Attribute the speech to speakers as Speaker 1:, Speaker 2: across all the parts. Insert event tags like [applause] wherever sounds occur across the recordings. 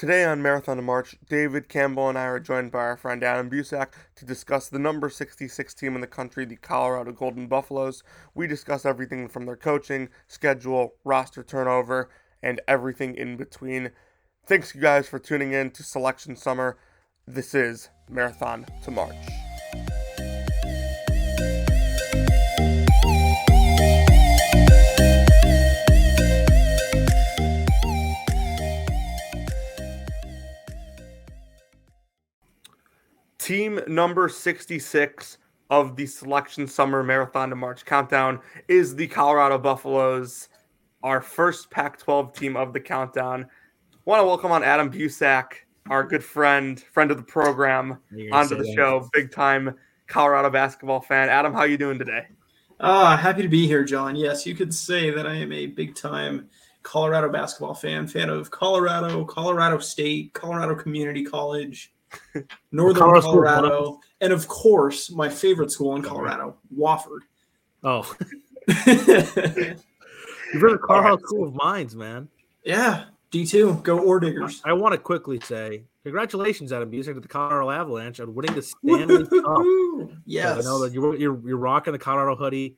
Speaker 1: Today on Marathon to March, David Campbell and I are joined by our friend Adam Busack to discuss the number 66 team in the country, the Colorado Golden Buffaloes. We discuss everything from their coaching, schedule, roster turnover, and everything in between. Thanks, you guys, for tuning in to Selection Summer. This is Marathon to March. Team number 66 of the Selection Summer Marathon to March countdown is the Colorado Buffaloes, our first Pac 12 team of the countdown. Want to welcome on Adam Busack, our good friend, friend of the program, onto the show, big time Colorado basketball fan. Adam, how you doing today?
Speaker 2: Ah, happy to be here, John. Yes, you could say that I am a big time Colorado basketball fan, fan of Colorado, Colorado State, Colorado Community College, [laughs] Northern Colorado, Colorado and of course, my favorite school in Colorado, Wofford.
Speaker 3: Oh. [laughs] You've been a Colorado right. School of Mines, man.
Speaker 2: Yeah, D2, go Orediggers.
Speaker 3: I, I want to quickly say congratulations, Adam Busack, to the Colorado Avalanche on winning the [laughs] Stanley Cup.
Speaker 2: Yes.
Speaker 3: I know that you're, you're, you're rocking the Colorado hoodie.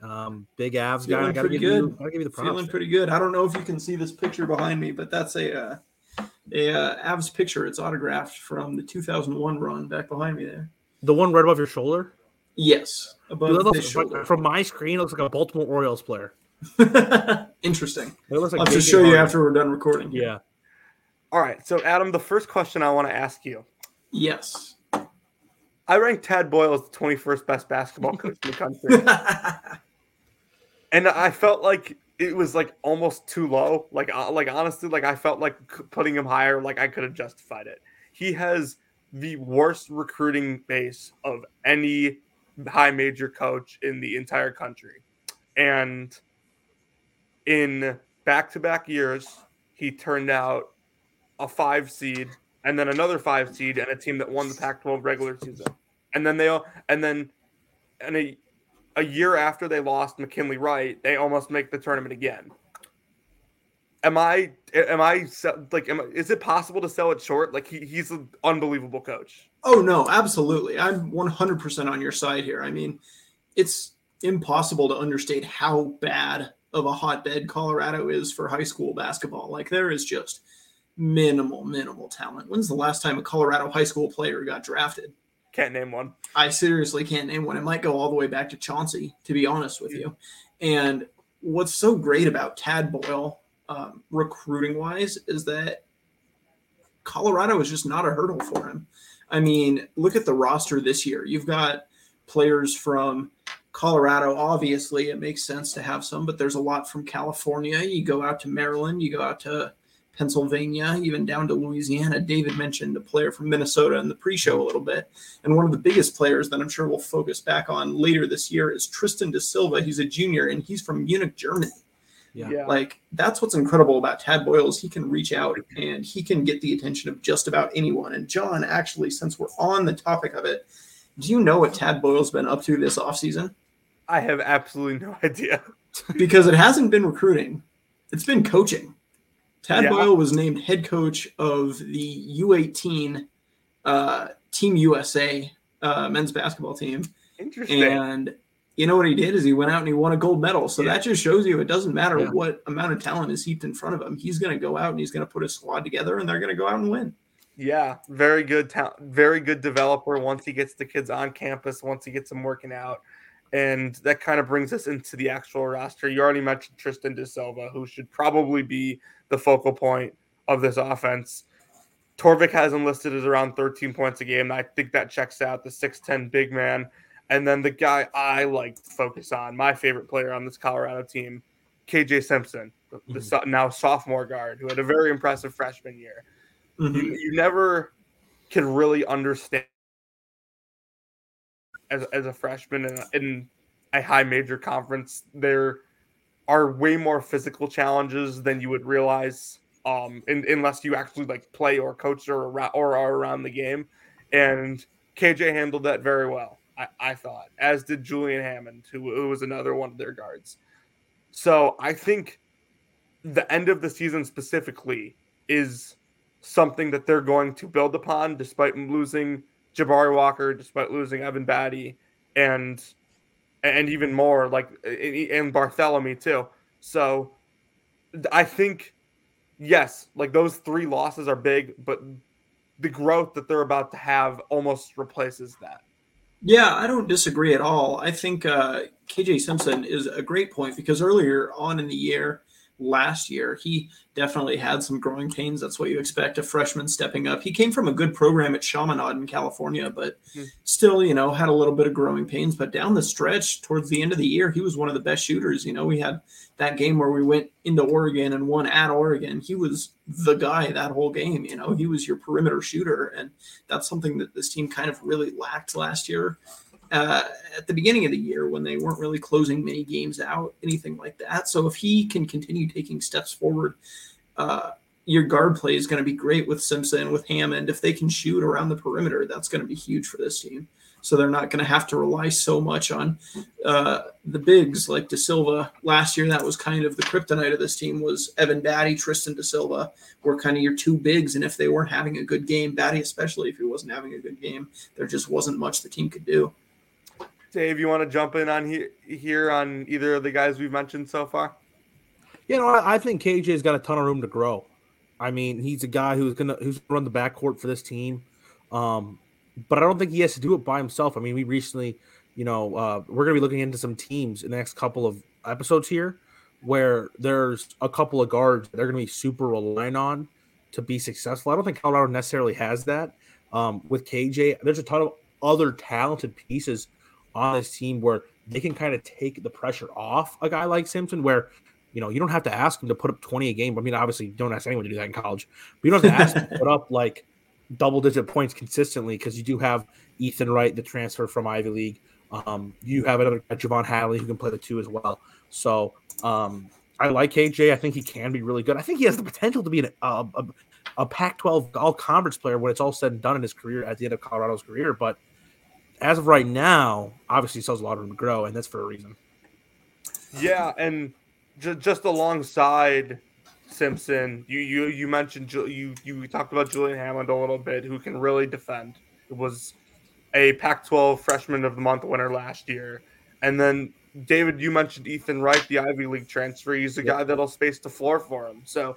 Speaker 3: Um, big Avs Feeling guy. I gotta give good. you, gotta give you the props.
Speaker 2: Feeling pretty good. I don't know if you can see this picture behind me, but that's a uh, a uh, Avs picture. It's autographed from the 2001 run back behind me there.
Speaker 3: The one right above your shoulder?
Speaker 2: Yes,
Speaker 3: above looks, shoulder. From my screen, it looks like a Baltimore Orioles player. [laughs]
Speaker 2: Interesting. It looks like I'll just show you after we're done recording.
Speaker 3: Yeah.
Speaker 1: All right. So, Adam, the first question I want to ask you.
Speaker 2: Yes.
Speaker 1: I rank Tad Boyle as the 21st best basketball coach in the country. [laughs] and I felt like it was like almost too low. Like, uh, like honestly, like I felt like putting him higher, like I could have justified it. He has the worst recruiting base of any high major coach in the entire country, and in back-to-back years, he turned out a five seed and then another five seed and a team that won the Pac-12 regular season, and then they all and then and a a year after they lost McKinley Wright, they almost make the tournament again. Am I am I like am, I, is it possible to sell it short? Like he, he's an unbelievable coach.
Speaker 2: Oh no, absolutely. I'm 100% on your side here. I mean, it's impossible to understate how bad of a hotbed Colorado is for high school basketball. Like there is just minimal minimal talent. When's the last time a Colorado high school player got drafted?
Speaker 1: Can't name one.
Speaker 2: I seriously can't name one. It might go all the way back to Chauncey, to be honest with you. And what's so great about Tad Boyle, um, recruiting wise, is that Colorado is just not a hurdle for him. I mean, look at the roster this year. You've got players from Colorado. Obviously, it makes sense to have some, but there's a lot from California. You go out to Maryland, you go out to Pennsylvania, even down to Louisiana. David mentioned a player from Minnesota in the pre show a little bit. And one of the biggest players that I'm sure we'll focus back on later this year is Tristan De Silva. He's a junior and he's from Munich, Germany. Yeah. Like that's what's incredible about Tad Boyle is he can reach out and he can get the attention of just about anyone. And John, actually, since we're on the topic of it, do you know what Tad Boyle's been up to this offseason?
Speaker 1: I have absolutely no [laughs] idea.
Speaker 2: because it hasn't been recruiting. It's been coaching. Tad yeah. Boyle was named head coach of the U18 uh, Team USA uh, men's basketball team.
Speaker 1: Interesting.
Speaker 2: And you know what he did is he went out and he won a gold medal. So yeah. that just shows you it doesn't matter yeah. what amount of talent is heaped in front of him. He's going to go out and he's going to put a squad together and they're going to go out and win.
Speaker 1: Yeah, very good talent, very good developer. Once he gets the kids on campus, once he gets them working out, and that kind of brings us into the actual roster. You already mentioned Tristan da Silva, who should probably be the focal point of this offense. Torvik has him listed as around 13 points a game. I think that checks out the 6'10 big man. And then the guy I like to focus on, my favorite player on this Colorado team, KJ Simpson, the, mm-hmm. now sophomore guard, who had a very impressive freshman year. Mm-hmm. You, you never can really understand as, as a freshman in a, in a high major conference, there are way more physical challenges than you would realize. Um, in, unless you actually like play or coach or or are around the game, and KJ handled that very well. I, I thought, as did Julian Hammond, who, who was another one of their guards. So I think the end of the season specifically is something that they're going to build upon, despite losing Jabari Walker, despite losing Evan Battey, and and even more like and Barthelemy too. So I think yes, like those three losses are big, but the growth that they're about to have almost replaces that.
Speaker 2: Yeah, I don't disagree at all. I think uh, KJ Simpson is a great point because earlier on in the year, last year. He definitely had some growing pains. That's what you expect a freshman stepping up. He came from a good program at Chaminade in California, but mm-hmm. still, you know, had a little bit of growing pains. But down the stretch, towards the end of the year, he was one of the best shooters. You know, we had that game where we went into Oregon and won at Oregon. He was the guy that whole game. You know, he was your perimeter shooter. And that's something that this team kind of really lacked last year uh, at the beginning of the year when they weren't really closing many games out, anything like that. So if he can continue taking steps forward, uh, your guard play is going to be great with Simpson, with Hammond. If they can shoot around the perimeter, that's going to be huge for this team. So they're not going to have to rely so much on uh, the bigs like De Silva. Last year, that was kind of the kryptonite of this team was Evan Battey, Tristan De Silva were kind of your two bigs. And if they weren't having a good game, Battey especially, if he wasn't having a good game, there just wasn't much the team could do.
Speaker 1: Dave, you want to jump in on here, here on either of the guys we've mentioned so far?
Speaker 3: You know, I, I think KJ's got a ton of room to grow. I mean, he's a guy who's gonna who's run the backcourt for this team, um, but I don't think he has to do it by himself. I mean, we recently, you know, uh, we're gonna be looking into some teams in the next couple of episodes here, where there's a couple of guards they're gonna be super reliant on to be successful. I don't think Colorado necessarily has that. Um, with KJ, there's a ton of other talented pieces on this team where they can kind of take the pressure off a guy like Simpson, where you know you don't have to ask him to put up 20 a game. I mean, obviously, you don't ask anyone to do that in college, but you don't have to ask him to [laughs] put up like double digit points consistently because you do have Ethan Wright, the transfer from Ivy League. Um, you have another guy, J'Vonne Hadley, who can play the two as well. So um, I like KJ. I think he can be really good. I think he has the potential to be an, a, a, a Pac 12 all conference player when it's all said and done in his career at the end of Colorado's career. But as of right now, obviously still has a lot of room to grow, and that's for a reason.
Speaker 1: Yeah, and ju- just alongside Simpson, you you you mentioned you you talked about Julian Hammond a little bit, who can really defend. It was a Pac-12 Freshman of the Month winner last year, and then David, you mentioned Ethan Wright, the Ivy League transfer. He's a guy that'll space the floor for him. So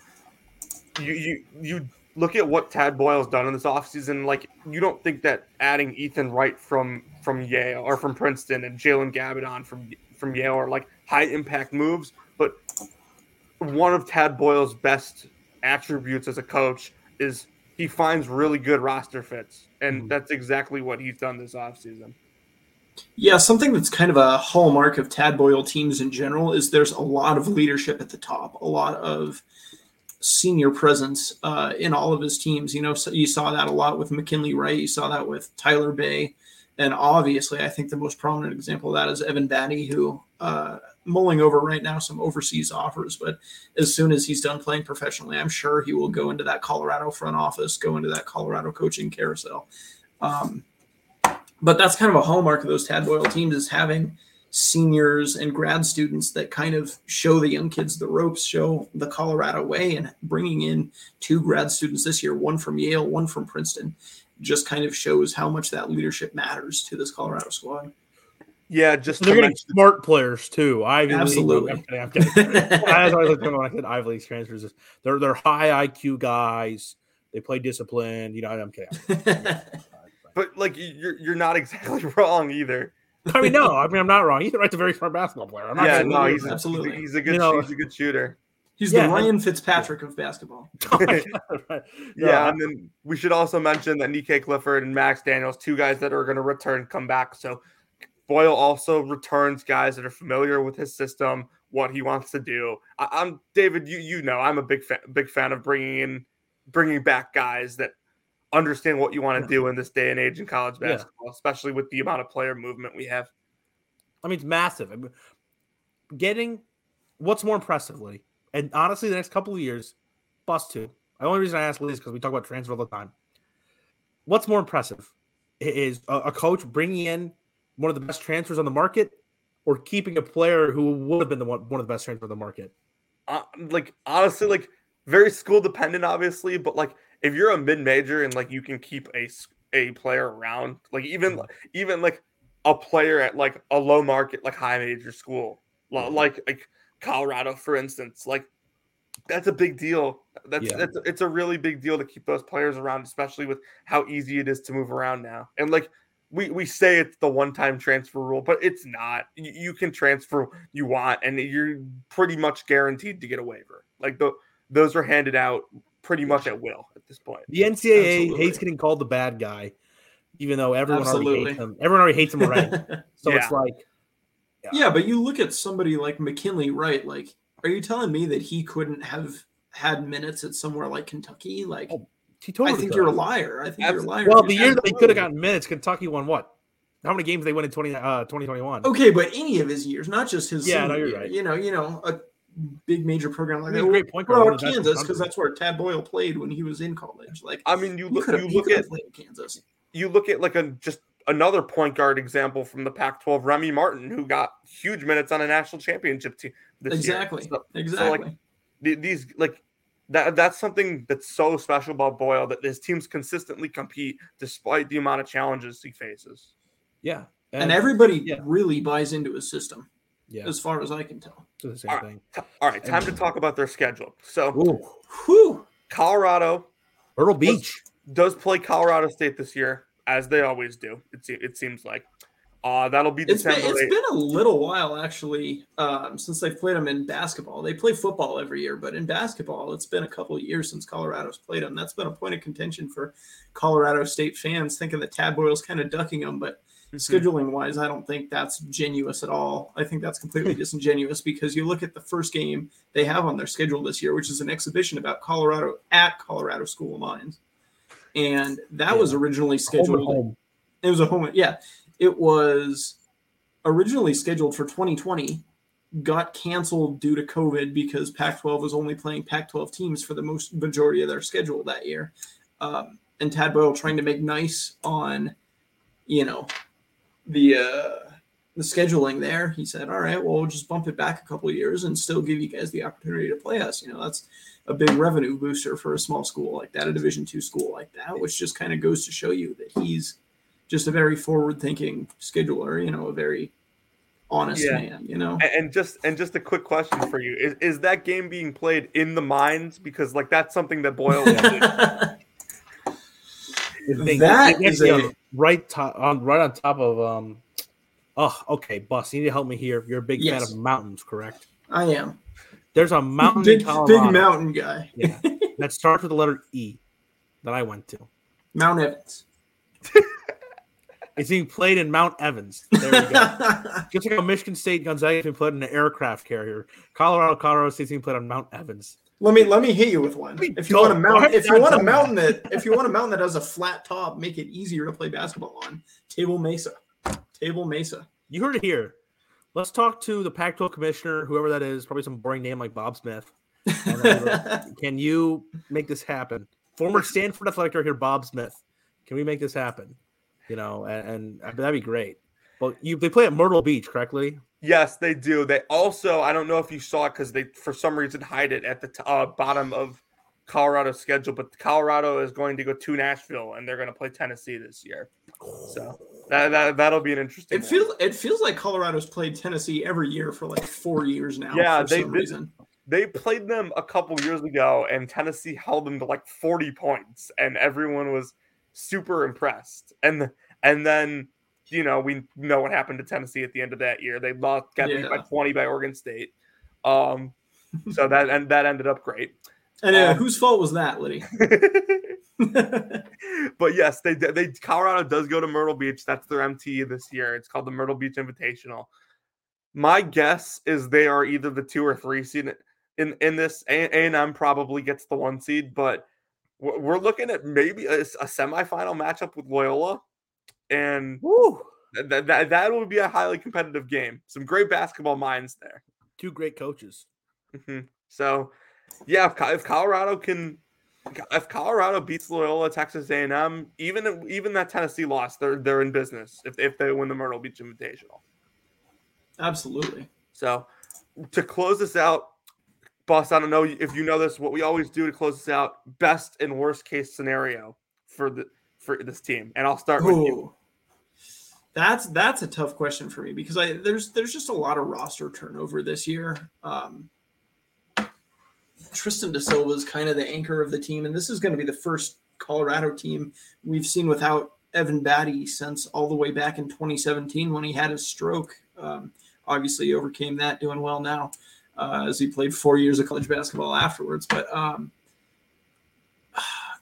Speaker 1: you you you look at what Tad Boyle's done in this offseason. Like, you don't think that adding Ethan Wright from from Yale or from Princeton and Jalen Gabbidon from from Yale are like high impact moves, but one of Tad Boyle's best attributes as a coach is he finds really good roster fits, and mm-hmm. that's exactly what he's done this offseason.
Speaker 2: Yeah, something that's kind of a hallmark of Tad Boyle teams in general is there's a lot of leadership at the top, a lot of senior presence uh, in all of his teams. You know, so you saw that a lot with McKinley Wright. You saw that with Tyler Bey. And obviously, I think the most prominent example of that is Evan Battey, who uh, mulling over right now some overseas offers. But as soon as he's done playing professionally, I'm sure he will go into that Colorado front office, go into that Colorado coaching carousel. Um, but that's kind of a hallmark of those Tad Boyle teams is having – seniors and grad students that kind of show the young kids the ropes, show the Colorado way, and bringing in two grad students this year, one from Yale, one from Princeton, just kind of shows how much that leadership matters to this Colorado squad.
Speaker 1: Yeah, just
Speaker 3: they're getting smart players too. Ivy
Speaker 2: Absolutely.
Speaker 3: League. I'm kidding, I'm kidding. I always look when I said Ivy League transfers. They're they're high IQ guys. They play disciplined. You know, I'm kidding. [laughs]
Speaker 1: but like you're you're not exactly [laughs] wrong either. [laughs]
Speaker 3: I mean, no, I mean I'm not wrong. He's a very smart basketball player. I'm not
Speaker 1: yeah, no, he's absolutely he's a good you know, he's a good shooter.
Speaker 2: He's yeah, the Ryan Fitzpatrick of basketball. [laughs]
Speaker 1: Oh, yeah, and then we should also mention that Nique Clifford and Max Daniels, two guys that are going to return, come back. So Boyle also returns guys that are familiar with his system, what he wants to do. I, am David. You you know I'm a big fan, big fan of bringing in, bringing back guys that understand what you want to do in this day and age in college basketball, yeah. especially with the amount of player movement we have.
Speaker 3: I mean, it's massive. I mean, Getting what's more impressively, and honestly, the next couple of years, bust two. The only reason I ask Lee is because we talk about transfer all the time. What's more impressive is a, a coach bringing in one of the best transfers on the market, or keeping a player who would have been the one, one of the best transfers on the market.
Speaker 1: Uh, like honestly, like very school dependent, obviously, but like if you're a mid major and like you can keep a a player around, like even mm-hmm. even like a player at like a low market like high major school, mm-hmm. like like Colorado, for instance, like that's a big deal. That's yeah. that's it's a really big deal to keep those players around, especially with how easy it is to move around now. And like we we say it's the one time transfer rule, but it's not. You, you, can transfer you want, and you're pretty much guaranteed to get a waiver. Like the those are handed out pretty much at will at this point.
Speaker 3: The NCAA Absolutely. hates getting called the bad guy, even though everyone Absolutely. already hates him. Everyone already hates him already. [laughs] so yeah. it's like,
Speaker 2: yeah. yeah, but you look at somebody like McKinley, right? Like, are you telling me that he couldn't have had minutes at somewhere like Kentucky? Like, oh, he totally I think could. you're a liar. I think Absolutely. you're a liar.
Speaker 3: Well, the year that he could have gotten minutes, Kentucky won what? How many games they win in 20, uh, 2021?
Speaker 2: Okay, but any of his years, not just his.
Speaker 3: Yeah, no, you're right.
Speaker 2: You know, you know, a big major program like that. Great point guard. Kansas because that's where Tad Boyle played when he was in college. Like,
Speaker 1: I mean, you look, you look at Kansas. You look at like a just another point guard example from the Pac-12, Remy Martin, who got huge minutes on a national championship team
Speaker 2: this exactly. year. So, exactly. So
Speaker 1: like these like that that's something that's so special about Boyle that his teams consistently compete despite the amount of challenges he faces.
Speaker 3: Yeah.
Speaker 2: And, and everybody yeah. really buys into his system. Yeah. As far as I can tell.
Speaker 3: the same
Speaker 1: all
Speaker 3: right. thing.
Speaker 1: All right, time and, to talk about their schedule. So whew, Colorado
Speaker 3: Myrtle Beach
Speaker 1: does, does play Colorado State this year, as they always do. It, it seems like. Uh, that'll be
Speaker 2: December. It's been, it's been a little while actually um, since they've played them in basketball. They play football every year, but in basketball, it's been a couple of years since Colorado's played them. That's been a point of contention for Colorado State fans, thinking that Tad Boyle's kind of ducking them. But. Scheduling wise, I don't think that's genuous at all. I think that's completely [laughs] disingenuous because you look at the first game they have on their schedule this year, which is an exhibition about Colorado at Colorado School of Mines, and that yeah. was originally scheduled. Home. It was a home, yeah it was originally scheduled for 2020, got canceled due to COVID because Pac 12 was only playing Pac 12 teams for the most majority of their schedule that year. Um, and Tad Boyle trying to make nice on, you know, the uh, the scheduling there. He said, "All right, well, we'll just bump it back a couple years and still give you guys the opportunity to play us." You know, that's a big revenue booster for a small school like that, a Division two school like that, which just kind of goes to show you that he's just a very forward thinking scheduler, you know, a very honest yeah. man, you know.
Speaker 1: And, and, just and just a quick question for you. Is is that game being played in the mines? Because like that's something that Boyle [laughs]
Speaker 2: that is a,
Speaker 3: right top on right on top of um oh okay, boss. you need to help me here. You're a big yes. fan of mountains, correct?
Speaker 2: I am.
Speaker 3: There's a mountain
Speaker 2: big, big mountain guy. [laughs]
Speaker 3: yeah. That starts with the letter E that I went to.
Speaker 2: Mount Evans.
Speaker 3: It's being played in Mount Evans. There we go. [laughs] Just like how Michigan State Gonzaga been played in an aircraft carrier. Colorado, Colorado State's being played on Mount Evans.
Speaker 2: Let me let me hit you with one. If you want a mountain, if you want a mountain that if you want a mountain that has a flat top, make it easier to play basketball on. Table Mesa. Table Mesa.
Speaker 3: You heard it here. Let's talk to the Pac-12 commissioner, whoever that is, probably some boring name like Bob Smith. Uh, [laughs] can you make this happen? Former Stanford athletic director here, Bob Smith. Can we make this happen? you know, and, and that'd be great. Well, you they play at Myrtle Beach, correctly?
Speaker 1: Yes, they do. They also, I don't know if you saw it because they, for some reason, hide it at the t- uh, bottom of Colorado's schedule. But Colorado is going to go to Nashville, and they're going to play Tennessee this year. So that, that that'll be an interesting.
Speaker 2: It feels it feels like Colorado's played Tennessee every year for like four years now.
Speaker 1: Yeah,
Speaker 2: they
Speaker 1: reason. They played them a couple years ago, and Tennessee held them to like forty points, and everyone was super impressed. And and then you know we know what happened to Tennessee at the end of that year. They lost got yeah. beat by 20 by Oregon State. Um so that and that ended up great.
Speaker 2: And uh, um, whose fault was that, Liddy? [laughs] [laughs]
Speaker 1: but yes, they they Colorado does go to Myrtle Beach. That's their MT this year. It's called the Myrtle Beach Invitational. My guess is they are either the two or three seed in in this. A and M probably gets the one seed, but we're looking at maybe a, a semifinal matchup with Loyola, and that, that that would be a highly competitive game. Some great basketball minds there.
Speaker 3: Two great coaches.
Speaker 1: Mm-hmm. So, yeah, if, if Colorado can, if Colorado beats Loyola, Texas A&M, even even that Tennessee loss, they're they're in business if if they win the Myrtle Beach Invitational.
Speaker 2: Absolutely.
Speaker 1: So, to close this out, boss, I don't know if you know this. What we always do to close this out: best and worst case scenario for the for this team. And I'll start with you.
Speaker 2: That's that's a tough question for me because I there's there's just a lot of roster turnover this year. Um, Tristan Da Silva is kind of the anchor of the team, and this is going to be the first Colorado team we've seen without Evan Battey since all the way back in 2017 when he had his stroke. Um, obviously, overcame that, doing well now uh, as he played four years of college basketball afterwards. But um,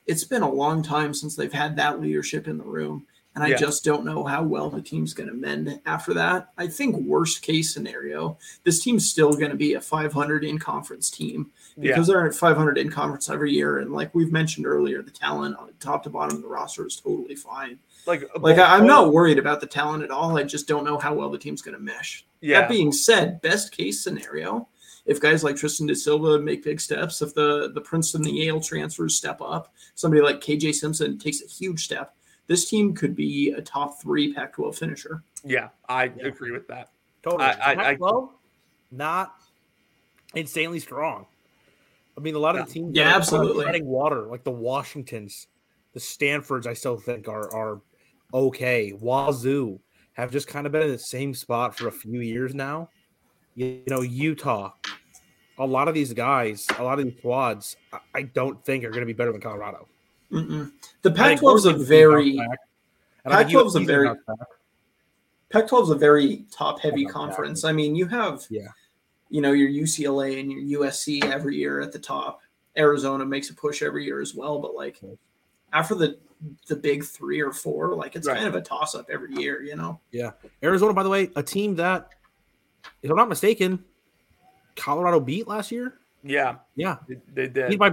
Speaker 2: it's been a long time since they've had that leadership in the room. And I
Speaker 1: Yeah.
Speaker 2: just don't know how well the team's going to mend after that. I think worst case scenario, this team's still going to be a 500 in conference team
Speaker 1: Yeah.
Speaker 2: because they're at 500 in conference every year. And like we've mentioned earlier, the talent on top to bottom of the roster is totally fine.
Speaker 1: Like,
Speaker 2: Like I, I'm not worried about the talent at all. I just don't know how well the team's going to mesh.
Speaker 1: Yeah.
Speaker 2: That being said, best case scenario, if guys like Tristan De Silva make big steps, if the the Princeton, the Yale transfers step up, somebody like KJ Simpson takes a huge step, this team could be a top three Pac-12 finisher.
Speaker 1: Yeah, I
Speaker 3: Yeah.
Speaker 1: agree with that.
Speaker 3: Totally.
Speaker 1: I- I- I-
Speaker 3: Pac-12, not insanely strong. I mean, a lot of the teams,
Speaker 2: Yeah,
Speaker 3: are
Speaker 2: absolutely.
Speaker 3: treading water, like the Washingtons, the Stanfords, I still think are are okay. Wazoo have just kind of been in the same spot for a few years now. You, you know, Utah, a lot of these guys, a lot of these squads, I, I don't think are going to be better than Colorado.
Speaker 2: Mm-mm. The Pac-12 is a very
Speaker 3: gonna bounce back. And I think
Speaker 2: Pac-12 is a very-
Speaker 3: gonna bounce back.
Speaker 2: Pac-12 is a very top-heavy
Speaker 3: Yeah.
Speaker 2: conference. I mean, you have
Speaker 3: Yeah.
Speaker 2: you know your UCLA and your USC every year at the top. Arizona makes a push every year as well, but like after the the big three or four, like it's
Speaker 1: Right.
Speaker 2: kind of a toss-up every year. You know.
Speaker 3: Yeah, Arizona, by the way, a team that, if I'm not mistaken, Colorado beat last year.
Speaker 1: Yeah,
Speaker 3: Yeah,
Speaker 1: they, they did.
Speaker 3: beat by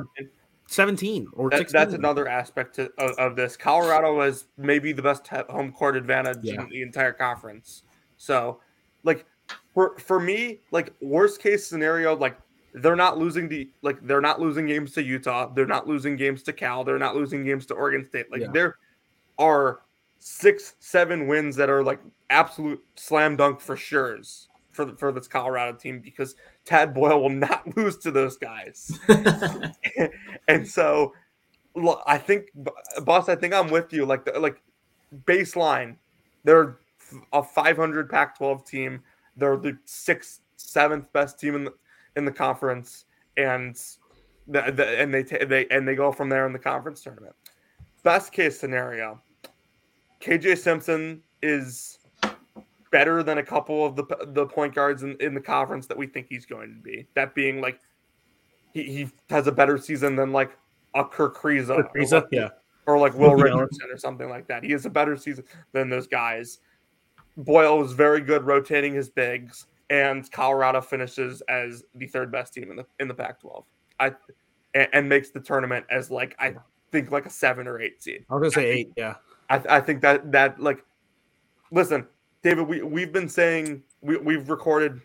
Speaker 3: 17 or
Speaker 1: That-
Speaker 3: 16.
Speaker 1: that's another aspect to, of, of this. Colorado has maybe the best home court advantage
Speaker 3: Yeah.
Speaker 1: in the entire conference. So, like for for me, like worst case scenario, like they're not losing the like they're not losing games to Utah, they're not losing games to Cal, they're not losing games to Oregon State. Like
Speaker 3: Yeah.
Speaker 1: there are six, seven wins that are like absolute slam dunk for sure's for the, for this Colorado team because Tad Boyle will not [laughs] lose to those guys [laughs] and so I think, boss, I think I'm with you. Like, the, like baseline, they're a 500 Pac-12 team. They're the sixth, seventh best team in the in the conference, and the, the, and they ta- they and they go from there in the conference tournament. Best case scenario, KJ Simpson is better than a couple of the the point guards in, in the conference that we think he's going to be. That being like he, he has a better season than like a Kerr Kriisa, or like-
Speaker 3: yeah.
Speaker 1: or like Will. Richardson or something like that. He has a better season than those guys. Boyle was very good rotating his bigs, and Colorado finishes as the third best team in the in the Pac-12. I and, and makes the tournament as like I think like a seven or eight seed.
Speaker 3: I was gonna say eight. Yeah,
Speaker 1: I, I think that that like listen david we, we've been saying we, we've recorded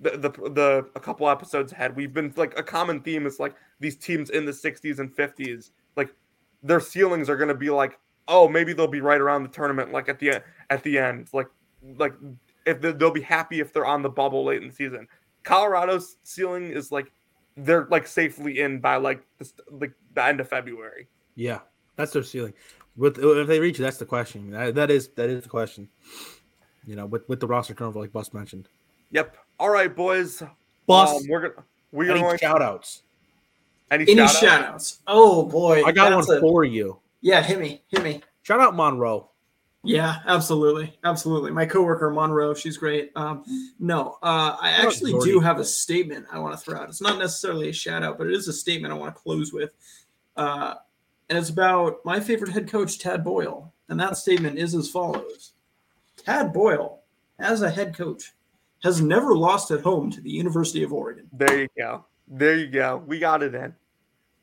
Speaker 1: the, the the a couple episodes ahead we've been like a common theme is like these teams in the 60s and 50s like their ceilings are going to be like oh maybe they'll be right around the tournament like at the end at the end like like if they- they'll be happy if they're on the bubble late in the season colorado's ceiling is like they're like safely in by like the, like the end of february
Speaker 3: yeah. That's their ceiling. With if they reach, that's the question. That, that is that is the question. You know, with with the roster turnover, like Bus mentioned.
Speaker 1: yep all right boys
Speaker 3: Bus,
Speaker 1: Um, we're gonna we're
Speaker 3: any
Speaker 1: going
Speaker 3: shout outs?
Speaker 1: any,
Speaker 2: Any
Speaker 1: shout-outs?
Speaker 2: shout outs? Oh boy.
Speaker 3: I got one
Speaker 2: a-
Speaker 3: for you.
Speaker 2: Yeah, hit me. Hit me.
Speaker 3: Shout out Monroe.
Speaker 2: Yeah, absolutely, absolutely. My coworker Monroe, she's great. Um, no, uh, I
Speaker 3: Shout
Speaker 2: actually do have a statement I want to throw out. It's not necessarily a shout out, but it is a statement I want to close with, uh, and it's about my favorite head coach, Tad Boyle. And that statement is as follows: Tad Boyle, as a head coach, has never lost at home to the University of Oregon.
Speaker 1: there you go there you go we got it in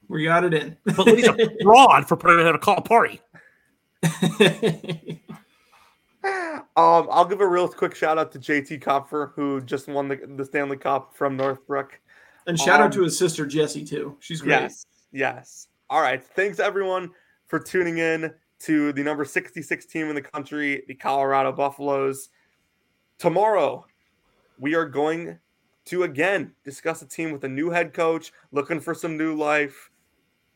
Speaker 2: We got it in.
Speaker 3: But he's a fraud for putting it at a call party. [laughs]
Speaker 1: um i'll give a real quick shout out to jt Compher who just won the, the stanley cup from northbrook
Speaker 2: and shout
Speaker 1: Um,
Speaker 2: out to his sister Jessie too. She's great.
Speaker 1: yes yes all right thanks everyone for tuning in to the number 66 team in the country the colorado buffaloes tomorrow we are going to again discuss a team with a new head coach, looking for some new life,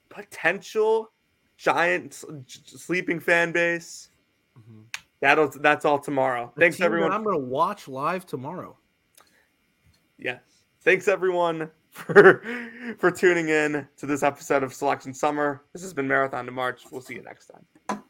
Speaker 1: potential giant sleeping fan base. Mm-hmm. That'll that's all tomorrow. Thanks everyone.
Speaker 3: I'm going to watch live tomorrow.
Speaker 1: Yes. Thanks everyone [laughs] for for tuning in to this episode of Selection Summer. This has been Marathon to March. We'll see you next time.